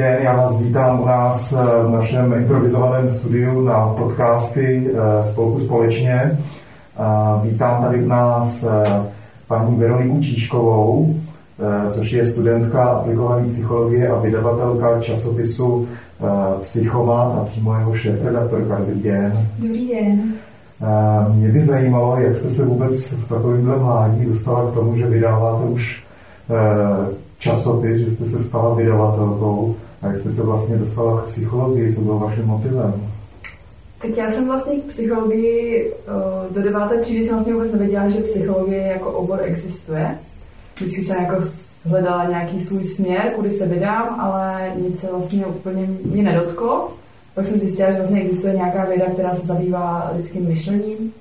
den, já vás vítám u nás eh, v našem improvizovaném studiu na podcasty eh, Spolku společně. Vítám tady u nás eh, paní Veroniku Číškovou, což je studentka aplikované psychologie a vydavatelka časopisu Psychomat a přímo jeho šéf-redaktorka. Dobrý den. Dobrý den. Mě by zajímalo, jak jste se vůbec v takovémhle mládí dostala k tomu, že vydáváte už časopis, že jste se stala vydavatelkou a jak jste se vlastně dostala k psychologii, co bylo vaším motivem? Tak já jsem vlastně k psychologii eh, do deváté třídy jsem vlastně vůbec nevěděla, že psychologie jako obor existuje. Vždycky jsem jako hledala nějaký svůj směr, kudy se vydám, ale nic se vlastně úplně mě nedotklo. Pak jsem zjistila, že vlastně existuje nějaká věda, která se zabývá lidským myšlením,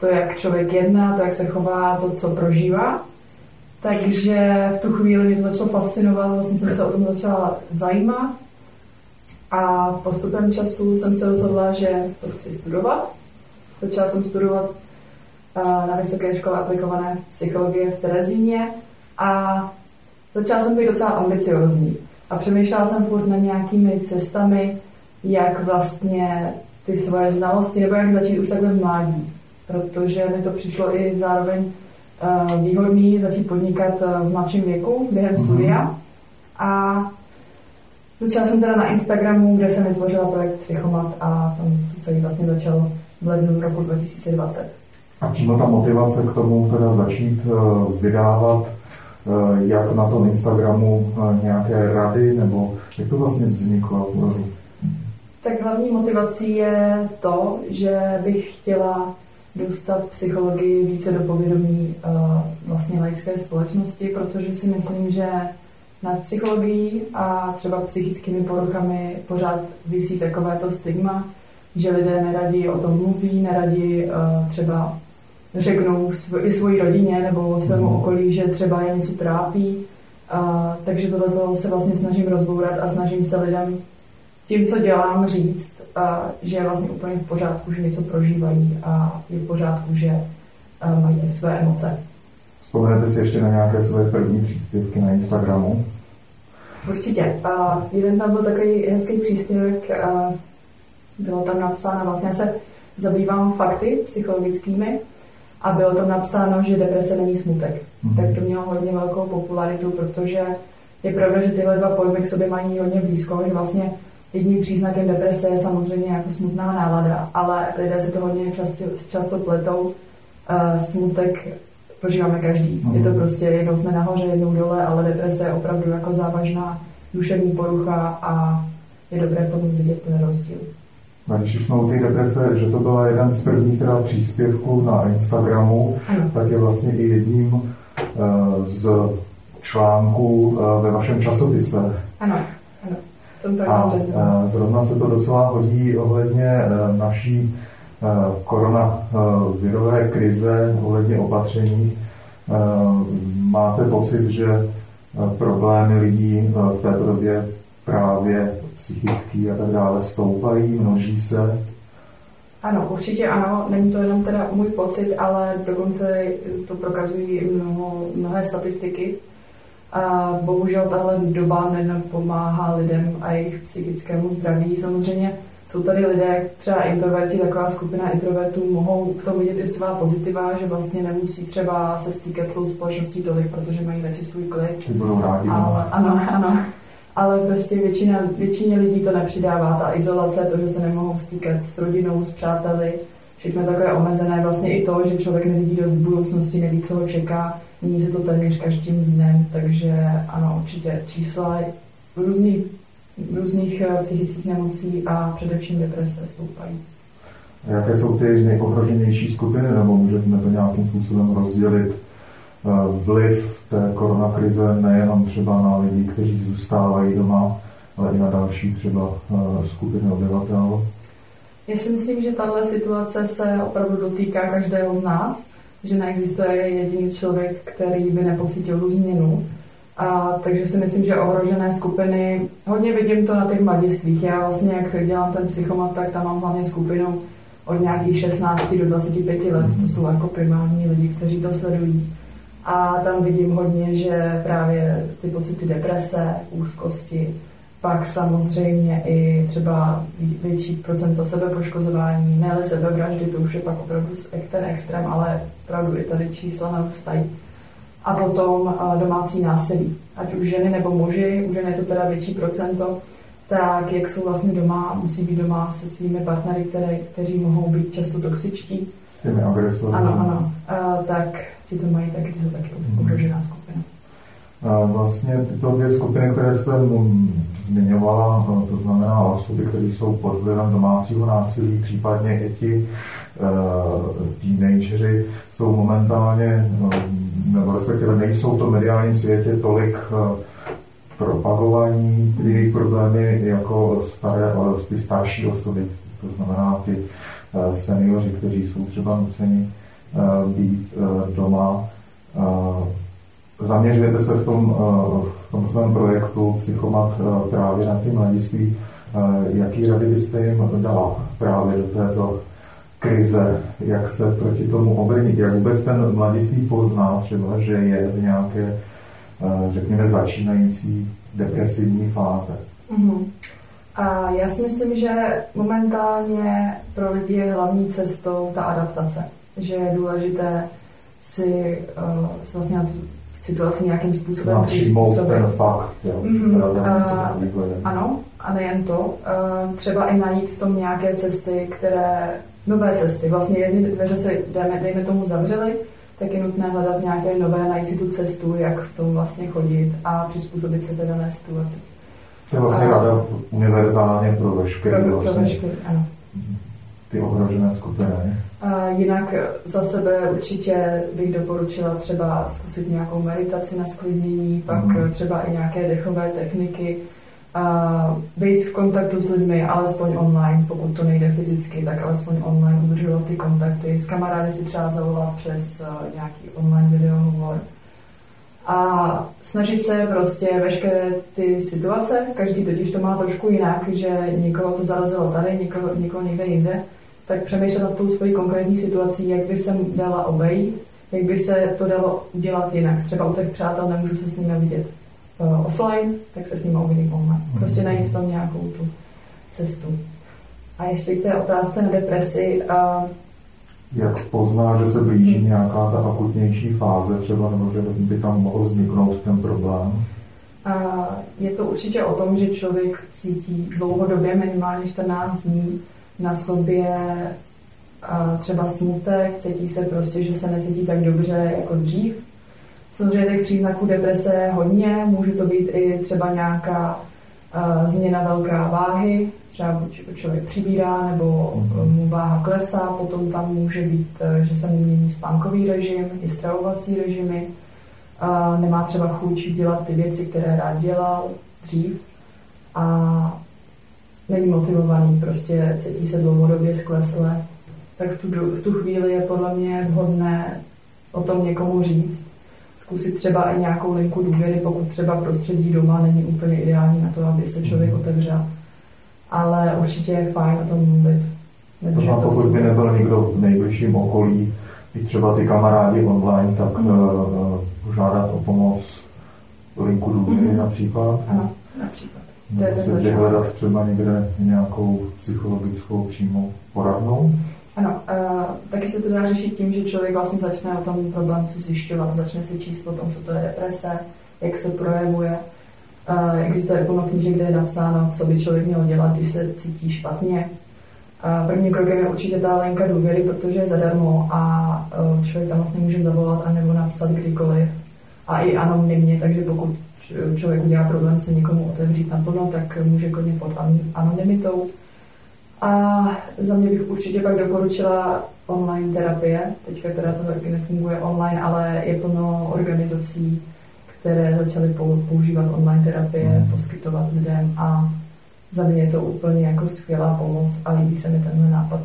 to, jak člověk jedná, to, jak se chová, to, co prožívá. Takže v tu chvíli mě to začalo fascinovat, vlastně jsem se o tom začala zajímat a postupem času jsem se rozhodla, že to chci studovat. Začala jsem studovat na Vysoké škole aplikované psychologie v Terezíně a začala jsem být docela ambiciozní. A přemýšlela jsem furt na nějakými cestami, jak vlastně ty svoje znalosti, nebo jak začít už takhle v mládí. Protože mi to přišlo i zároveň Eh, výhodný začít podnikat eh, v mladším věku během mm-hmm. studia. A začala jsem teda na Instagramu, kde jsem vytvořila projekt Psychomat a tam to celý vlastně začalo v lednu roku 2020. A přímo ta motivace k tomu teda začít uh, vydávat jak na tom Instagramu nějaké rady, nebo jak to vlastně vzniklo? Tak hlavní motivací je to, že bych chtěla dostat psychologii více do povědomí uh, vlastně laické společnosti, protože si myslím, že nad psychologií a třeba psychickými poruchami pořád visí takovéto stigma, že lidé neradi o tom mluví, neradi uh, třeba řeknou i svojí rodině nebo svému mhm. okolí, že třeba je něco trápí. Uh, takže tohle se vlastně snažím rozbourat a snažím se lidem tím, co dělám, říct, a že je vlastně úplně v pořádku, že něco prožívají a je v pořádku, že mají své emoce. Vzpomenete si ještě na nějaké své první příspěvky na Instagramu? Určitě. A jeden tam byl takový hezký příspěvek, a bylo tam napsáno, vlastně já se zabývám fakty psychologickými a bylo tam napsáno, že deprese není smutek. Mm-hmm. Tak to mělo hodně velkou popularitu, protože je pravda, že tyhle dva pojmy k sobě mají hodně blízko, že vlastně Jedním příznakem deprese je samozřejmě jako smutná nálada, ale lidé se to hodně často, často pletou. Uh, smutek prožíváme každý. Mm. Je to prostě, jednou jsme nahoře, jednou dole, ale deprese je opravdu jako závažná duševní porucha a je dobré tomu vidět ten rozdíl. A když už jsme u té deprese, že to byla jeden z prvních teda příspěvků na Instagramu, ano. tak je vlastně i jedním uh, z článků uh, ve vašem časopise. Ano a zrovna se to docela hodí ohledně e, naší e, koronavirové krize, ohledně opatření. Máte pocit, že problémy lidí v této době právě psychický a tak dále stoupají, množí se? Ano, určitě ano. Není to jenom teda můj pocit, ale dokonce to prokazují mnoho, mnohé statistiky. A bohužel tahle doba nenapomáhá lidem a jejich psychickému zdraví. Samozřejmě jsou tady lidé, třeba introverti, taková skupina introvertů, mohou v tom vidět i svá pozitiva, že vlastně nemusí třeba se stýkat s tou společností tolik, protože mají radši svůj klid. Ale, ano, ano. Ale prostě většina, většině lidí to nepřidává. Ta izolace, to, že se nemohou stýkat s rodinou, s přáteli, všechno takové omezené. Vlastně i to, že člověk nevidí do budoucnosti, neví, co ho čeká Mění se to téměř každým dnem, takže ano, určitě čísla různých, různých eh, psychických nemocí a především deprese stoupají. A jaké jsou ty nejohroženější skupiny, nebo můžeme to nějakým způsobem rozdělit eh, vliv té koronakrize nejenom třeba na lidi, kteří zůstávají doma, ale i na další třeba eh, skupiny obyvatel? Já si myslím, že tahle situace se opravdu dotýká každého z nás že neexistuje jediný člověk, který by nepocítil tu změnu. A, takže si myslím, že ohrožené skupiny, hodně vidím to na těch mladistvích. Já vlastně, jak dělám ten psychomat, tak tam mám hlavně skupinu od nějakých 16 do 25 let. To jsou jako primární lidi, kteří to sledují. A tam vidím hodně, že právě ty pocity deprese, úzkosti, Pak samozřejmě i třeba větší procento sebepoškozování, ne sebevraždy, to už je pak opravdu ten extrém, ale opravdu i tady čísla narůstají. A potom domácí násilí, ať už ženy nebo muži, u žen je to teda větší procento, tak jak jsou vlastně doma, musí být doma se svými partnery, které, kteří mohou být často toxičtí. Těmi agresory. Ano, ano. A, tak ti to mají taky, jsou taky mhm. Vlastně tyto dvě skupiny, které jste zmiňovala, to znamená osoby, které jsou pod vlivem domácího násilí, případně i ti uh, teenageři, jsou momentálně, no, nebo respektive nejsou to v mediálním světě tolik uh, propagovaní jejich problémy jako staré, ty starší osoby, to znamená ty seniori, kteří jsou třeba nuceni být doma. Zaměřujete se v tom, uh, v tom svém projektu Psychomat uh, právě na ty mladiství. Uh, jaký rady byste jim dala právě do této krize, jak se proti tomu obrnit, jak vůbec ten mladiství pozná třeba, že je v nějaké, řekněme, začínající depresivní fáze. Mm-hmm. A já si myslím, že momentálně pro lidi je hlavní cestou ta adaptace. Že je důležité si uh, vlastně na tu situaci nějakým způsobem přizpůsobit. ten fakt, jo. Mm-hmm. Uh, ano, a nejen to. Uh, třeba i najít v tom nějaké cesty, které, nové cesty. Vlastně jedny dveře se, dejme, dejme tomu, zavřely, tak je nutné hledat nějaké nové, najít si tu cestu, jak v tom vlastně chodit a přizpůsobit se té dané situaci. To je vlastně rada univerzálně pro veškeré pro, vlastně, pro veškeré, ano. Ty ohrožené skupiny. A jinak za sebe určitě bych doporučila třeba zkusit nějakou meditaci na sklidnění, pak mm. třeba i nějaké dechové techniky, a být v kontaktu s lidmi, alespoň online, pokud to nejde fyzicky, tak alespoň online udržovat ty kontakty. S kamarády si třeba zavolat přes uh, nějaký online videohovor. A snažit se prostě veškeré ty situace, každý totiž to má trošku jinak, že někoho to zarazilo tady, někoho, někoho někde jinde, tak přemýšlet nad tou svojí konkrétní situací, jak by se dala obejít, jak by se to dalo udělat jinak. Třeba u těch přátel nemůžu se s nimi vidět uh, offline, tak se s ním uvidím online. Mhm. Prostě najít tam nějakou tu cestu. A ještě k té otázce na depresi. Uh, jak pozná, že se blíží hmm. nějaká ta akutnější fáze třeba, nebo že by tam mohl vzniknout ten problém? A je to určitě o tom, že člověk cítí dlouhodobě, minimálně 14 dní, na sobě a třeba smutek, cítí se prostě, že se necítí tak dobře jako dřív, Samozřejmě těch příznaků deprese je hodně, může to být i třeba nějaká uh, změna velká váhy, třeba buď člověk přibírá nebo mhm. mu váha klesá, potom tam může být, uh, že se mu mění spánkový režim, i stravovací režimy, uh, nemá třeba chuť dělat ty věci, které rád dělal dřív. A není motivovaný, prostě cítí se dlouhodobě sklesle, tak v tu, v tu chvíli je podle mě vhodné o tom někomu říct, zkusit třeba i nějakou linku důvěry, pokud třeba prostředí doma není úplně ideální na to, aby se člověk mhm. otevřel. Ale určitě je fajn o tom mluvit. Možná pokud by nebyl nikdo v nejbližším okolí, i třeba ty kamarádi online, tak mm. uh, požádat o pomoc linku důvěry mm. například. Ano, například. To je hledat třeba někde nějakou psychologickou přímou poradnou. Ano, uh, taky se to dá řešit tím, že člověk vlastně začne o tom problému zjišťovat, začne si číst o tom, co to je deprese, jak se projevuje. Uh, existuje plno knížek, kde je napsáno, co by člověk měl dělat, když se cítí špatně. Uh, prvním krokem je určitě ta linka důvěry, protože je zadarmo a uh, člověk tam vlastně může zavolat a nebo napsat kdykoliv. A i anonymně, takže pokud člověk udělá problém se někomu otevřít naplno, tak může klidně pod anonymitou a za mě bych určitě pak doporučila online terapie. Teďka teda to taky nefunguje online, ale je plno organizací, které začaly používat online terapie, mm. poskytovat lidem a za mě je to úplně jako skvělá pomoc a líbí se mi tenhle nápad.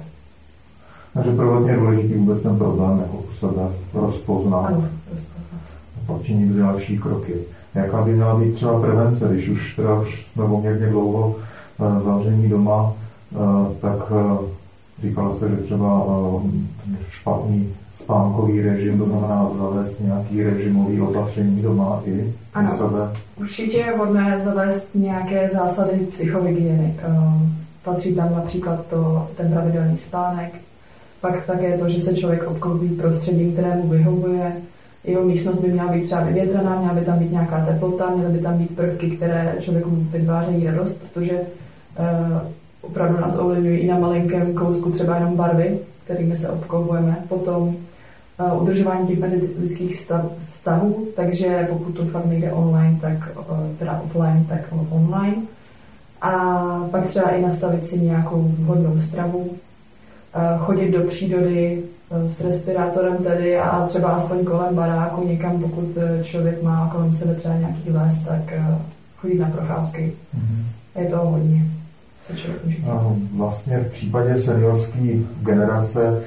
Takže pro mě je důležitý vůbec ten problém jako u sebe rozpoznat. Ano, rozpoznat. A pak další kroky. Jaká by měla být třeba prevence, když už teda už jsme poměrně dlouho eh, zavření doma, Eh, tak eh, říkal jste, že třeba špatný spánkový režim, to znamená zavést nějaký režimový opatření doma i ano, sebe? určitě je vhodné zavést nějaké zásady psychohygieny. Patří tam například to, ten pravidelný spánek, pak také to, že se člověk obklopí prostředím, kterému vyhovuje. Jeho místnost by měla být třeba vyvětraná, měla by tam být nějaká teplota, měly by tam být prvky, které člověku vytvářejí radost, protože uh, opravdu nás ovlivňují i na malinkém kousku třeba jenom barvy, kterými se obklopujeme. Potom uh, udržování těch mezilidských vztahů, takže pokud to fakt nejde online, tak uh, teda offline, tak online. A pak třeba i nastavit si nějakou vhodnou stravu, chodit do přírody s respirátorem tedy a třeba aspoň kolem baráku někam, pokud e, člověk má kolem sebe třeba nějaký les, tak e, chodit na procházky. Mm-hmm. Je to hodně. Vlastně v případě seniorské generace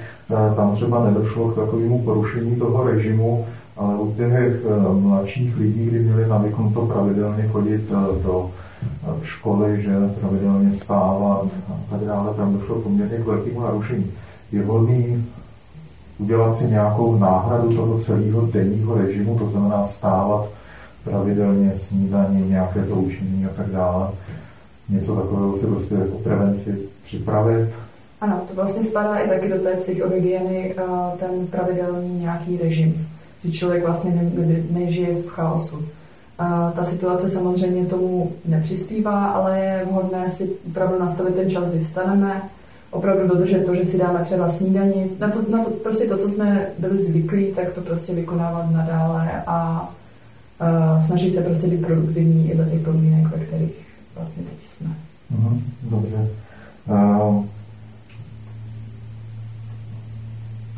tam třeba nedošlo k takovému porušení toho režimu, ale u těch mladších lidí, kdy měli navyknuto pravidelně chodit do školy, že pravidelně vstávat a tak dále, tam došlo poměrně k velkému narušení. Je vhodný udělat si nějakou náhradu toho celého denního režimu, to znamená vstávat pravidelně, snídaní, nějaké to učení a tak dále. Něco takového si prostě jako prevenci připravit. Ano, to vlastně spadá i taky do té psychohygieny, ten pravidelný nějaký režim, že člověk vlastně ne, ne, nežije v chaosu. A ta situace samozřejmě tomu nepřispívá, ale je vhodné si opravdu nastavit ten čas, kdy vstaneme, opravdu dodržet to, že si dáme třeba snídaní. Na to, na to prostě to, co jsme byli zvyklí, tak to prostě vykonávat nadále a uh, snažit se prostě být produktivní i za těch podmínek, ve kterých vlastně teď jsme. Uh-huh, dobře. Uh,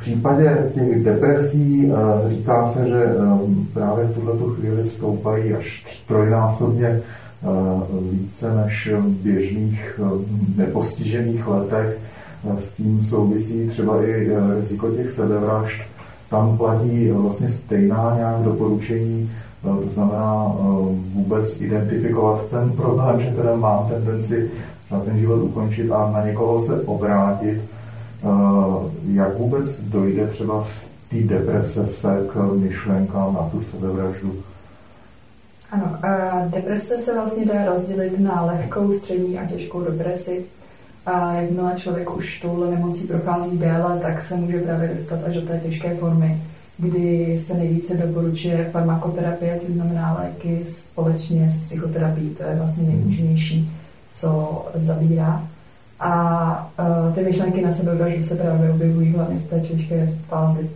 případě těch depresí eh, říká se, že eh, právě v tuto chvíli stoupají až trojnásobně více než v běžných nepostižených letech. S tím souvisí třeba i riziko těch sebevražd. Tam platí vlastně stejná nějak doporučení, to znamená vůbec identifikovat ten problém, že teda mám tendenci ten život ukončit a na někoho se obrátit Eh, jak vůbec dojde třeba v té deprese se k myšlenkám na tu sebevraždu? Ano, a deprese se vlastně dá rozdělit na lehkou, střední a těžkou depresi. A jakmile člověk už touhle nemocí prochází déle, tak se může právě dostat až do té těžké formy, kdy se nejvíce doporučuje farmakoterapie, což znamená léky společně s psychoterapií. To je vlastně nejúčinnější, co zabírá. A uh, ty myšlenky na sebevraždu se právě objevují hlavně v té těžké fázi.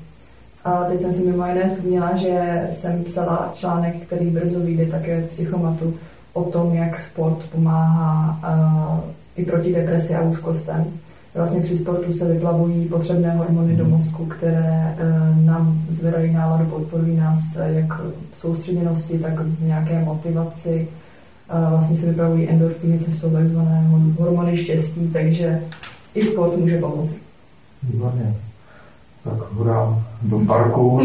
A teď jsem si mimo jiné zmínila, že jsem psala článek, který brzo vyjde také v psychomatu o tom, jak sport pomáhá uh, i proti depresi a úzkostem. Vlastně při sportu se vyplavují potřebné hormony do mozku, které uh, nám zvedají náladu, podporují nás jak v soustředěnosti, tak v nějaké motivaci, vlastně se vypravují endorfiny, což jsou takzvané hormony štěstí, takže i sport může pomoci. Výborně. Tak hurá do parku.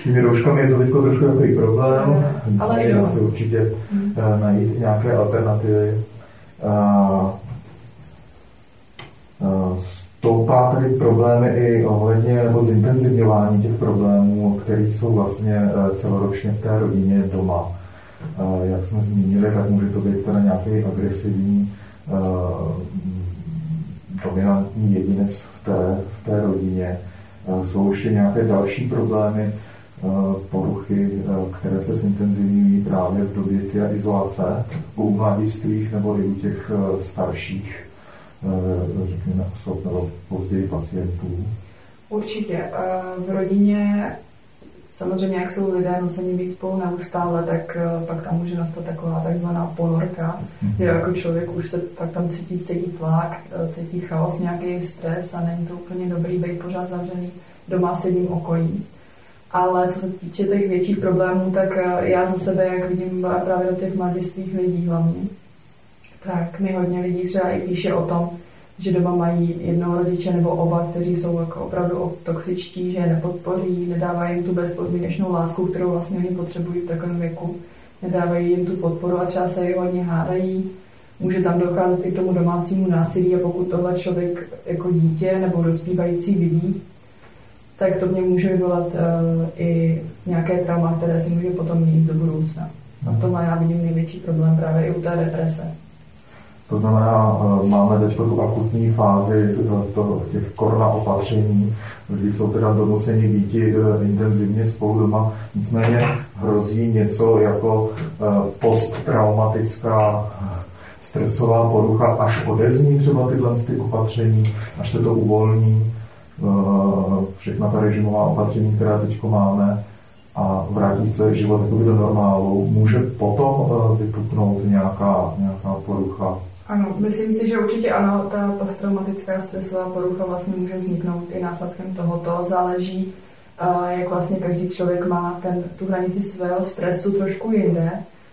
S těmi rouškami je to teď trošku takový problém. Ale se určitě hmm. najít nějaké alternativy. Stoupá tady problémy i ohledně nebo zintenzivňování těch problémů, které jsou vlastně eh, celoročně v té rodině doma jak jsme zmínili, tak může to být teda nějaký agresivní, dominantní jedinec v té, v té rodině. Jsou ještě nějaké další problémy, poruchy, které se zintenzivňují právě v době té izolace u mladistvých nebo i u těch starších, řekněme, osob nebo později pacientů? Určitě. V rodině Samozřejmě, jak jsou lidé nuceni být spolu neustále, tak uh, pak tam může nastat taková takzvaná ponorka, mm-hmm. jako člověk už se pak tam cítí, cítí tlak, cítí chaos, nějaký stres a není to úplně dobrý být pořád zavřený doma v jedním okolí. Ale co se týče těch větších problémů, tak já za sebe, jak vidím právě do těch mladistvých lidí hlavně, tak mi hodně lidí třeba i píše o tom, že doma mají jednoho rodiče nebo oba, kteří jsou jako opravdu toxičtí, že je nepodpoří, nedávají jim tu bezpodmínečnou lásku, kterou vlastně oni potřebují v takovém věku, nedávají jim tu podporu a třeba se i hodně hádají. Může tam docházet i k tomu domácímu násilí a pokud tohle člověk jako dítě nebo dospívající vidí, tak to mě může vyvolat uh, i nějaké trauma, které si může potom mít do budoucna. A v tomhle já vidím největší problém právě i u té deprese. To znamená, eh, máme teď tu akutní fázi to, těch korona opatření, kdy jsou teda donuceni být eh, intenzivně spolu doma. Nicméně hrozí něco jako posttraumatická stresová porucha, až odezní třeba tyhle ty opatření, až se to uvolní, všechna ta režimová opatření, která teď máme, a vrátí se život do normálu, může potom vypuknout nějaká, nějaká porucha ano, myslím si, že určitě ano, ta posttraumatická stresová porucha vlastně může vzniknout i následkem tohoto. Záleží, jak vlastně každý člověk má ten, tu hranici svého stresu trošku jinde,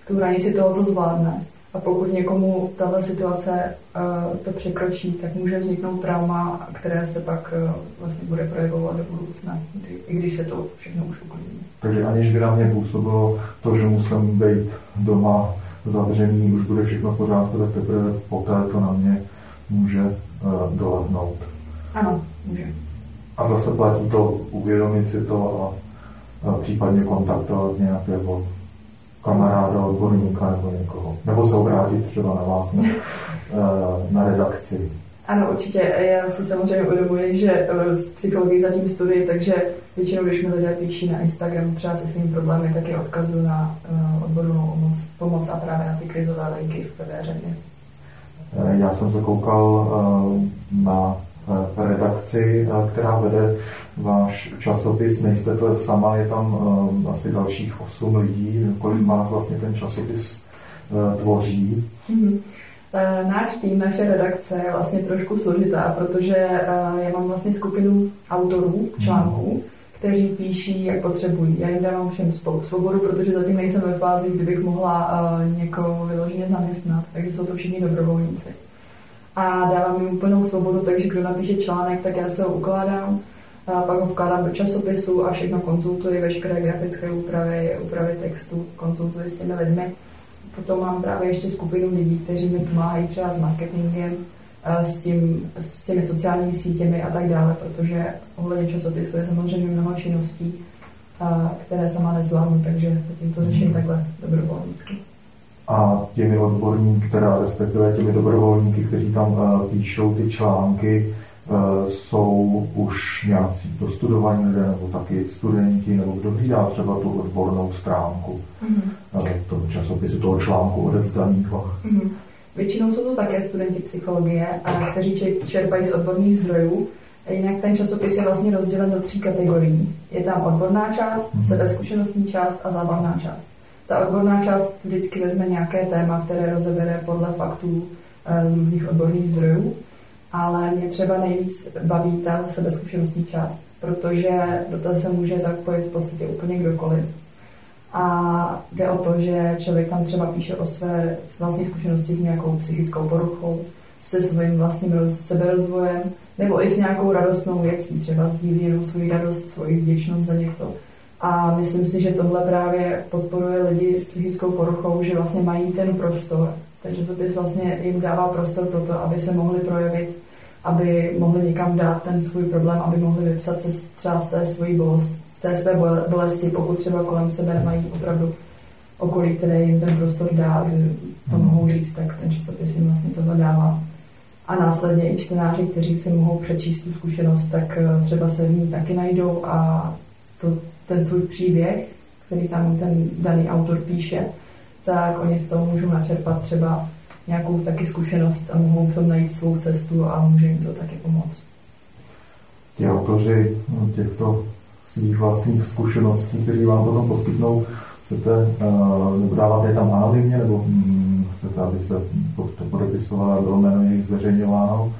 tu hranici toho, co zvládne. A pokud někomu tahle situace uh, to překročí, tak může vzniknout trauma, které se pak uh, vlastně bude projevovat do budoucna, i když se to všechno už uklidní. Takže aniž by na mě působilo to, že musím být doma zavření, už bude všechno v pořádku, tak teprve poté to na mě může uh, dolehnout. Ano, může. A zase platí to uvědomit si to a, a případně kontaktovat nějakého kamaráda, odborníka nebo někoho. Nebo se obrátit třeba na vás na, eh, na redakci. Ano, určitě. Já si samozřejmě uvědomuji, že z eh, psychologii zatím studuji, takže většinou, když mi lidé píší na Instagram třeba se svými problémy, tak je odkazu na uh, odbornou pomoc, pomoc a právě na ty krizové linky v prvé řadě. Já jsem se koukal uh, na redakci, která vede váš časopis. Nejste to sama, je tam uh, asi dalších 8 lidí. Kolik vás vlastně ten časopis uh, tvoří? Mm-hmm. Náš tým, naše redakce je vlastně trošku složitá, protože já mám vlastně skupinu autorů článků, mm. Kteří píší, jak potřebují. Já jim dávám všem svobodu, protože zatím nejsem ve fázi, kdybych mohla někoho vyloženě zaměstnat, takže jsou to všichni dobrovolníci a dávám jim úplnou svobodu, takže kdo napíše článek, tak já se ho ukládám, a pak ho vkládám do časopisu a všechno konzultuji, veškeré grafické úpravy, úpravy textu, konzultuji s těmi lidmi. Potom mám právě ještě skupinu lidí, kteří mi pomáhají třeba s marketingem, s, tím, s těmi sociálními sítěmi a tak dále, protože ohledně časopisu je samozřejmě mnoho činností, které sama nezvládnu, takže zatím to řeším mhm. takhle dobrovolnicky a těmi odborníky, která respektive těmi dobrovolníky, kteří tam uh, píšou ty články, uh, jsou už nějací dostudovaní lidé, nebo taky studenti, nebo kdo hlídá třeba tu odbornou stránku mm-hmm. uh, toho časopisu, toho článku odevzdaných. Mm-hmm. Většinou jsou to také studenti psychologie, kteří čerpají z odborných zdrojů. Jinak ten časopis je vlastně rozdělen do tří kategorií. Je tam odborná část, mm-hmm. sebezkušenostní část a zábavná část. Ta odborná část vždycky vezme nějaké téma, které rozebere podle faktů eh, z různých odborných zdrojů, ale mě třeba nejvíc baví ta sebezkušenostní část, protože do toho se může zapojit v podstatě úplně kdokoliv. A jde o to, že člověk tam třeba píše o své vlastní zkušenosti s nějakou psychickou poruchou, se svým vlastním roz, seberozvojem, nebo i s nějakou radostnou věcí, třeba sdílí jenom svou radost, svoji vděčnost za něco, a myslím si, že tohle právě podporuje lidi s psychickou poruchou, že vlastně mají ten prostor. Ten časopis vlastně jim dává prostor pro to, aby se mohli projevit, aby mohli někam dát ten svůj problém, aby mohli vypsat se třeba z té svojí bolesti, z té své bolesti, pokud třeba kolem sebe nemají opravdu okolí, které jim ten prostor dá, že to hmm. mohou říct, tak ten časopis jim vlastně tohle dává. A následně i čtenáři, kteří si mohou přečíst tu zkušenost, tak eh, třeba se v ní taky najdou a to ten svůj příběh, který tam ten daný autor píše, tak oni z toho můžou načerpat třeba nějakou taky zkušenost a mohou v tom najít svou cestu a může jim to taky pomoct. Ti autoři těchto svých vlastních zkušeností, kteří vám potom poskytnou, chcete, uh, nebo dáváte je tam anonymně, nebo um, chcete, aby se to podepisovalo a bylo jméno jejich zveřejňováno,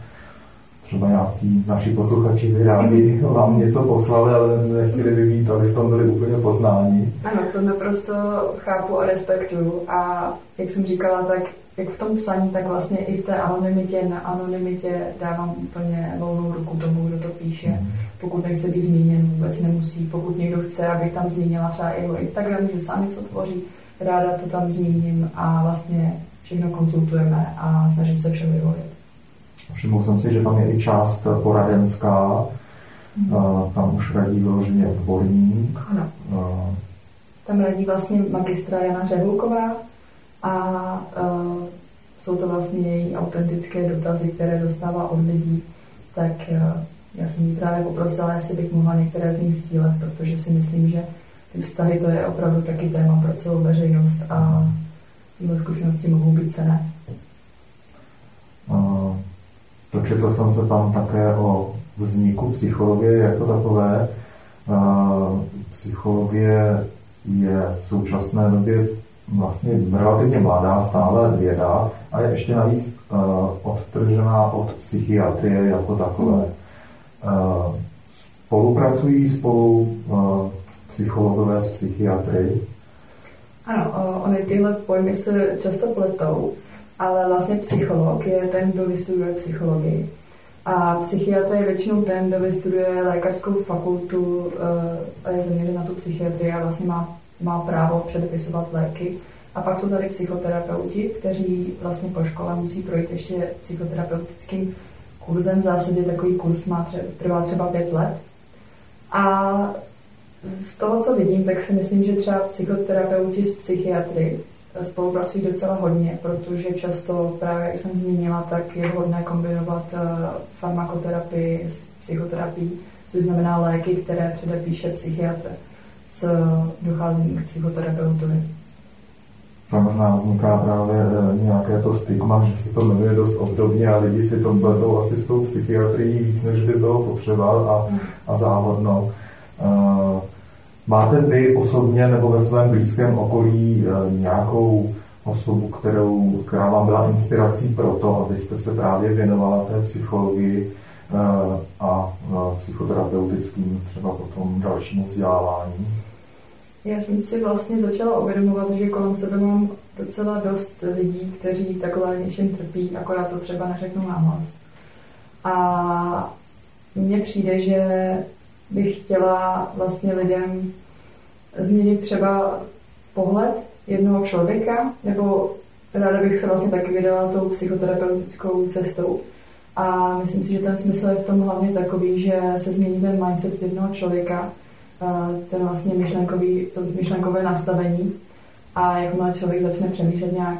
třeba nějací naši posluchači by rádi vám něco poslali, ale nechtěli by být, aby v tom byli úplně poznání. Ano, to naprosto chápu a respektuju. A jak jsem říkala, tak jak v tom psaní, tak vlastně i v té anonymitě, na anonymitě dávám úplně volnou ruku tomu, kdo to píše. Mm. Pokud nechce být zmíněn, vůbec nemusí. Pokud někdo chce, abych tam zmínila třeba i jeho Instagram, že sám něco tvoří, ráda to tam zmíním a vlastně všechno konzultujeme a snažím se všem vyvolit. Všiml jsem si, že tam je i část poradenská, Hmm. Tam už radí vyloženě odborník. Ano. Tam radí vlastně magistra Jana Řehulková a uh, jsou to vlastně její autentické dotazy, které dostává od lidí, tak uh, já jsem jí právě poprosila, jestli bych mohla některé z nich sdílet, protože si myslím, že ty vztahy to je opravdu taky téma pro celou veřejnost a tyhle zkušenosti mohou být cené. Dočetl jsem se tam také o vzniku psychologie jako takové. Psychologie je v současné době vlastně relativně mladá stále věda a je ještě navíc odtržená od psychiatrie jako takové. Spolupracují spolu psychologové s psychiatry? Ano, ony tyhle pojmy se často pletou, ale vlastně psycholog je ten, kdo vystuduje psychologii. A psychiatr je většinou ten, kdo vystuduje lékařskou fakultu eh, a je zaměřen na tu psychiatrii a vlastně má, má právo předepisovat léky. A pak jsou tady psychoterapeuti, kteří vlastně po škole musí projít ještě psychoterapeutickým kurzem. V zásadě takový kurz má třeba, trvá třeba pět let. A z toho, co vidím, tak si myslím, že třeba psychoterapeuti s psychiatry spolupracují docela hodně, protože často, právě jak jsem zmínila, tak je vhodné kombinovat eh, farmakoterapii s psychoterapií, což znamená léky, které předepíše psychiatr s docházením k psychoterapeutovi. Tam možná vzniká právě eh, nějaké to stigma, že se to jmenuje dost obdobně a lidi si to pletou asi s tou psychiatrií víc, než by bylo potřeba a, a závodno. Uh, Máte vy osobně nebo ve svém blízkém okolí eh, nějakou osobu, kterou, která vám byla inspirací pro to, abyste se právě věnovala té psychologii eh, a eh, psychoterapeutickým třeba potom dalšímu vzdělávání? Já jsem si vlastně začala uvědomovat, že kolem sebe mám docela dost lidí, kteří takhle něčím trpí, akorát to třeba neřeknou náhlas. A mně přijde, že bych chtěla vlastně lidem změnit třeba pohled jednoho člověka, nebo ráda bych se vlastně taky vydala tou psychoterapeutickou cestou. A myslím si, že ten smysl je v tom hlavně takový, že se změní ten mindset jednoho člověka, ten vlastně myšlenkový, to myšlenkové nastavení. A jakmile člověk začne přemýšlet nějak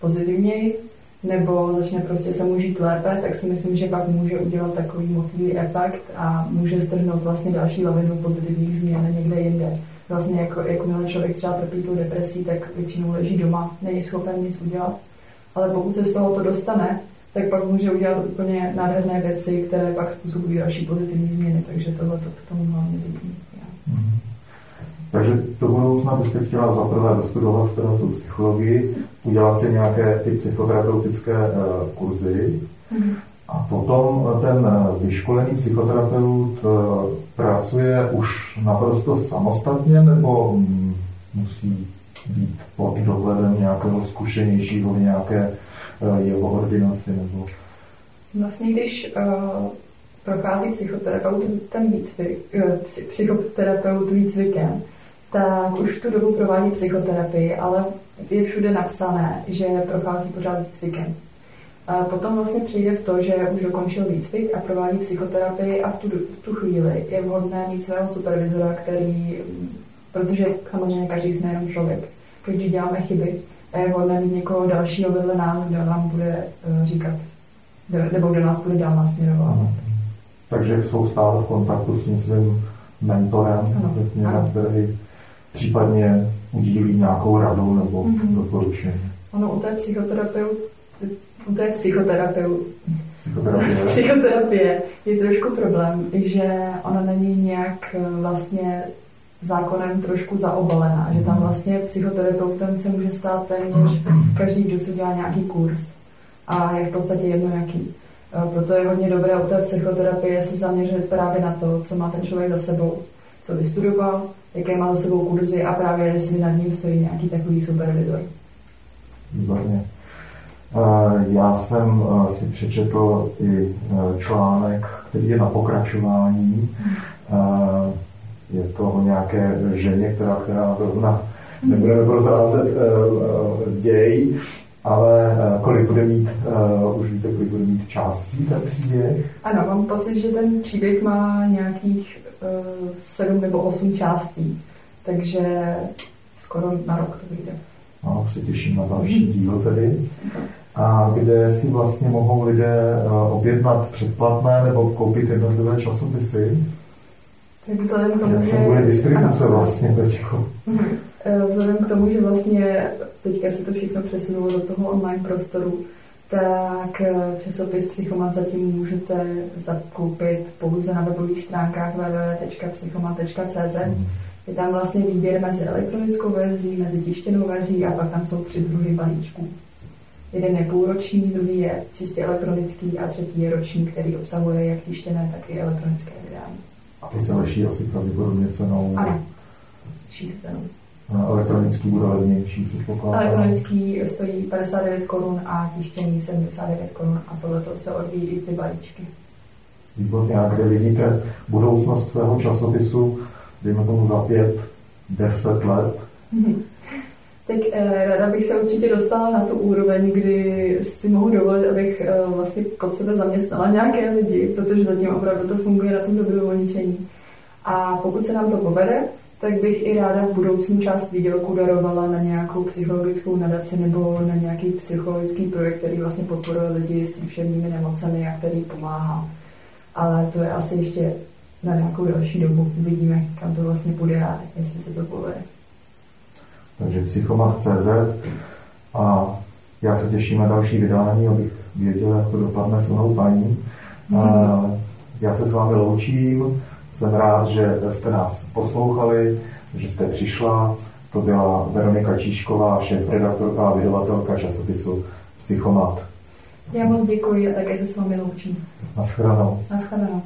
pozitivněji, nebo začne prostě se mu žít lépe, tak si myslím, že pak může udělat takový motivní efekt a může strhnout vlastně další lavinu pozitivních změn někde jinde vlastně jako, jakmile člověk třeba trpí tou depresí, tak většinou leží doma, není schopen nic udělat. Ale pokud se z toho to dostane, tak pak může udělat úplně nádherné věci, které pak způsobují další pozitivní změny, takže tohle to k tomu hlavně vidím. Takže do budoucna byste chtěla zaprvé dostudovat teda tu psychologii, udělat si nějaké ty psychoterapeutické uh, kurzy, mm-hmm. A potom ten vyškolený psychoterapeut eh, pracuje už naprosto samostatně nebo musí být pod dohledem nějakého zkušenějšího v nějaké eh, jeho ordinaci? Nebo... Vlastně, když uh, prochází psychoterapeut ten výcvik, uh, psychoterapeut výcvikem, tak už tu dobu provádí psychoterapii, ale je všude napsané, že prochází pořád výcvikem. A potom vlastně přijde v to, že už dokončil výcvik a provádí psychoterapii a v tu, v tu chvíli je vhodné mít svého supervizora, který, protože samozřejmě každý jsme jenom člověk, každý děláme chyby a je vhodné mít někoho dalšího vedle nás, kdo nám bude uh, říkat, nebo kdo nás bude dál nasměrovat. Takže jsou stále v kontaktu s tím svým mentorem, ano. Řekněme, který případně udílí nějakou radu nebo mm-hmm. doporučení. Ono u té psychoterapeut, to je psychoterapeut. Psychoterapie. Psychoterapie je trošku problém, že ona není nějak eh, vlastně zákonem trošku zaobalená, že tam vlastně psychoterapeutem se může stát téměř každý, kdo si dělá nějaký kurz a je v podstatě jedno jaký. Eh, proto je hodně dobré u té psychoterapie se zaměřit právě na to, co má ten člověk za sebou, co vystudoval, jaké má za sebou kurzy a právě jestli nad ním stojí nějaký takový supervizor. Výborně. Já jsem si přečetl i článek, který je na pokračování. Je to o nějaké ženě, která, která zrovna nebudeme prozrázet děj, ale kolik bude mít, uh, už víte, kolik bude mít částí ten příběh? Ano, mám pocit, že ten příběh má nějakých sedm nebo osm částí, takže skoro na rok to vyjde. No, se těším na další díl tedy. A kde si vlastně mohou lidé objednat předplatné nebo koupit jednotlivé časopisy? Tak vzhledem k tomu, Jak funguje distribuce vlastně teďko? Mhm. Vzhledem k tomu, že vlastně teďka se to všechno přesunulo do toho online prostoru, tak časopis Psychomat zatím můžete zakoupit pouze na webových stránkách www.psychomat.cz. Mm. Je tam vlastně výběr mezi elektronickou verzí, mezi tištěnou verzí a pak tam jsou tři druhy balíčků. Jeden je půlroční, druhý je čistě elektronický a třetí je roční, který obsahuje jak tištěné, tak i elektronické vydání. A ty se liší asi pravděpodobně cenou? Ano, liší cenou. Elektronický bude levnější, předpokládám. Elektronický stojí 59 korun a tištěný 79 korun a podle toho se odvíjí i ty balíčky. Výborně, a kde vidíte budoucnost svého časopisu, dejme tomu za pět, deset let? tak eh, ráda bych se určitě dostala na tu úroveň, kdy si mohu dovolit, abych eh, vlastně pod sebe zaměstnala nějaké lidi, protože zatím opravdu to funguje na tom dobrovolničení. A pokud se nám to povede, tak bych i ráda v budoucnu část výdělku darovala na nějakou psychologickou nadaci nebo na nějaký psychologický projekt, který vlastně podporuje lidi s duševními nemocemi a který pomáhá. Ale to je asi ještě na nějakou další dobu. Uvidíme, kam to vlastně půjde a jestli se to povede. Takže psychomat.cz a já se těším na další vydání, abych věděl, jak to dopadne s mnou paní. Mm-hmm. Já se s vámi loučím, jsem rád, že jste nás poslouchali, že jste přišla. To byla Veronika Číšková, šéf-redaktorka a vydavatelka časopisu Psychomat. Já moc děkuji a také se s vámi loučím. Naschledanou. Naschledanou.